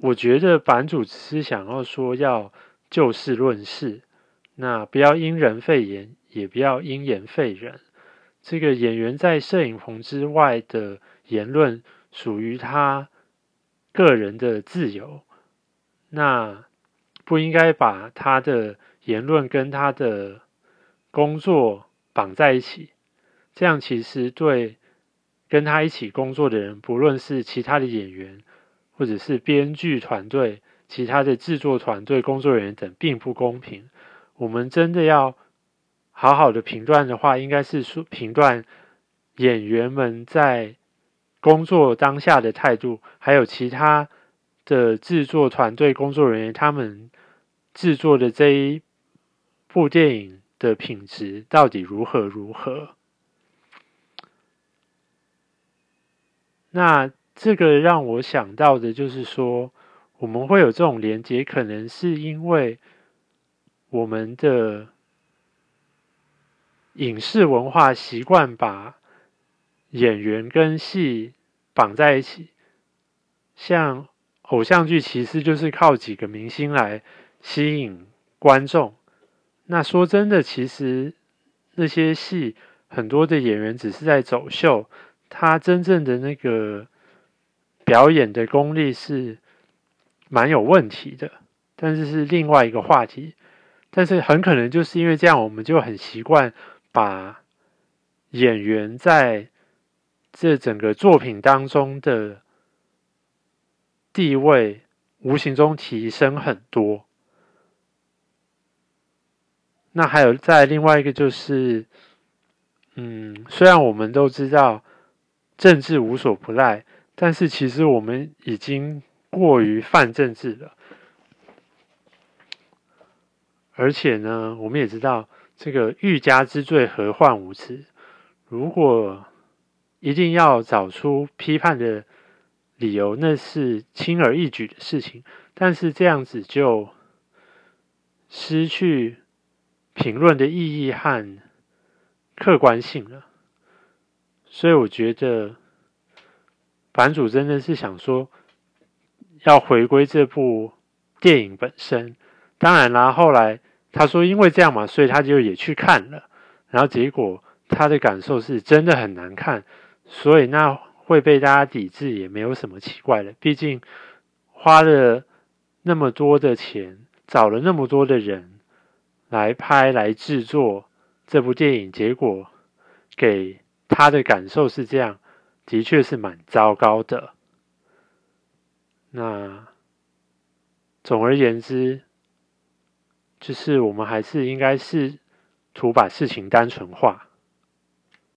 我觉得版主只是想要说要就事论事，那不要因人废言，也不要因言废人。这个演员在摄影棚之外的言论属于他个人的自由，那不应该把他的言论跟他的工作绑在一起。这样其实对跟他一起工作的人，不论是其他的演员，或者是编剧团队、其他的制作团队、工作人员等，并不公平。我们真的要好好的评断的话，应该是说评断演员们在工作当下的态度，还有其他的制作团队工作人员他们制作的这一部电影的品质到底如何如何。那这个让我想到的就是说，我们会有这种连接，可能是因为我们的影视文化习惯把演员跟戏绑在一起，像偶像剧其实就是靠几个明星来吸引观众。那说真的，其实那些戏很多的演员只是在走秀。他真正的那个表演的功力是蛮有问题的，但是是另外一个话题。但是很可能就是因为这样，我们就很习惯把演员在这整个作品当中的地位无形中提升很多。那还有在另外一个就是，嗯，虽然我们都知道。政治无所不赖，但是其实我们已经过于泛政治了。而且呢，我们也知道这个欲加之罪，何患无辞？如果一定要找出批判的理由，那是轻而易举的事情。但是这样子就失去评论的意义和客观性了。所以我觉得，版主真的是想说，要回归这部电影本身。当然啦，后来他说因为这样嘛，所以他就也去看了。然后结果他的感受是真的很难看，所以那会被大家抵制也没有什么奇怪的。毕竟花了那么多的钱，找了那么多的人来拍来制作这部电影，结果给。他的感受是这样，的确是蛮糟糕的。那总而言之，就是我们还是应该试图把事情单纯化。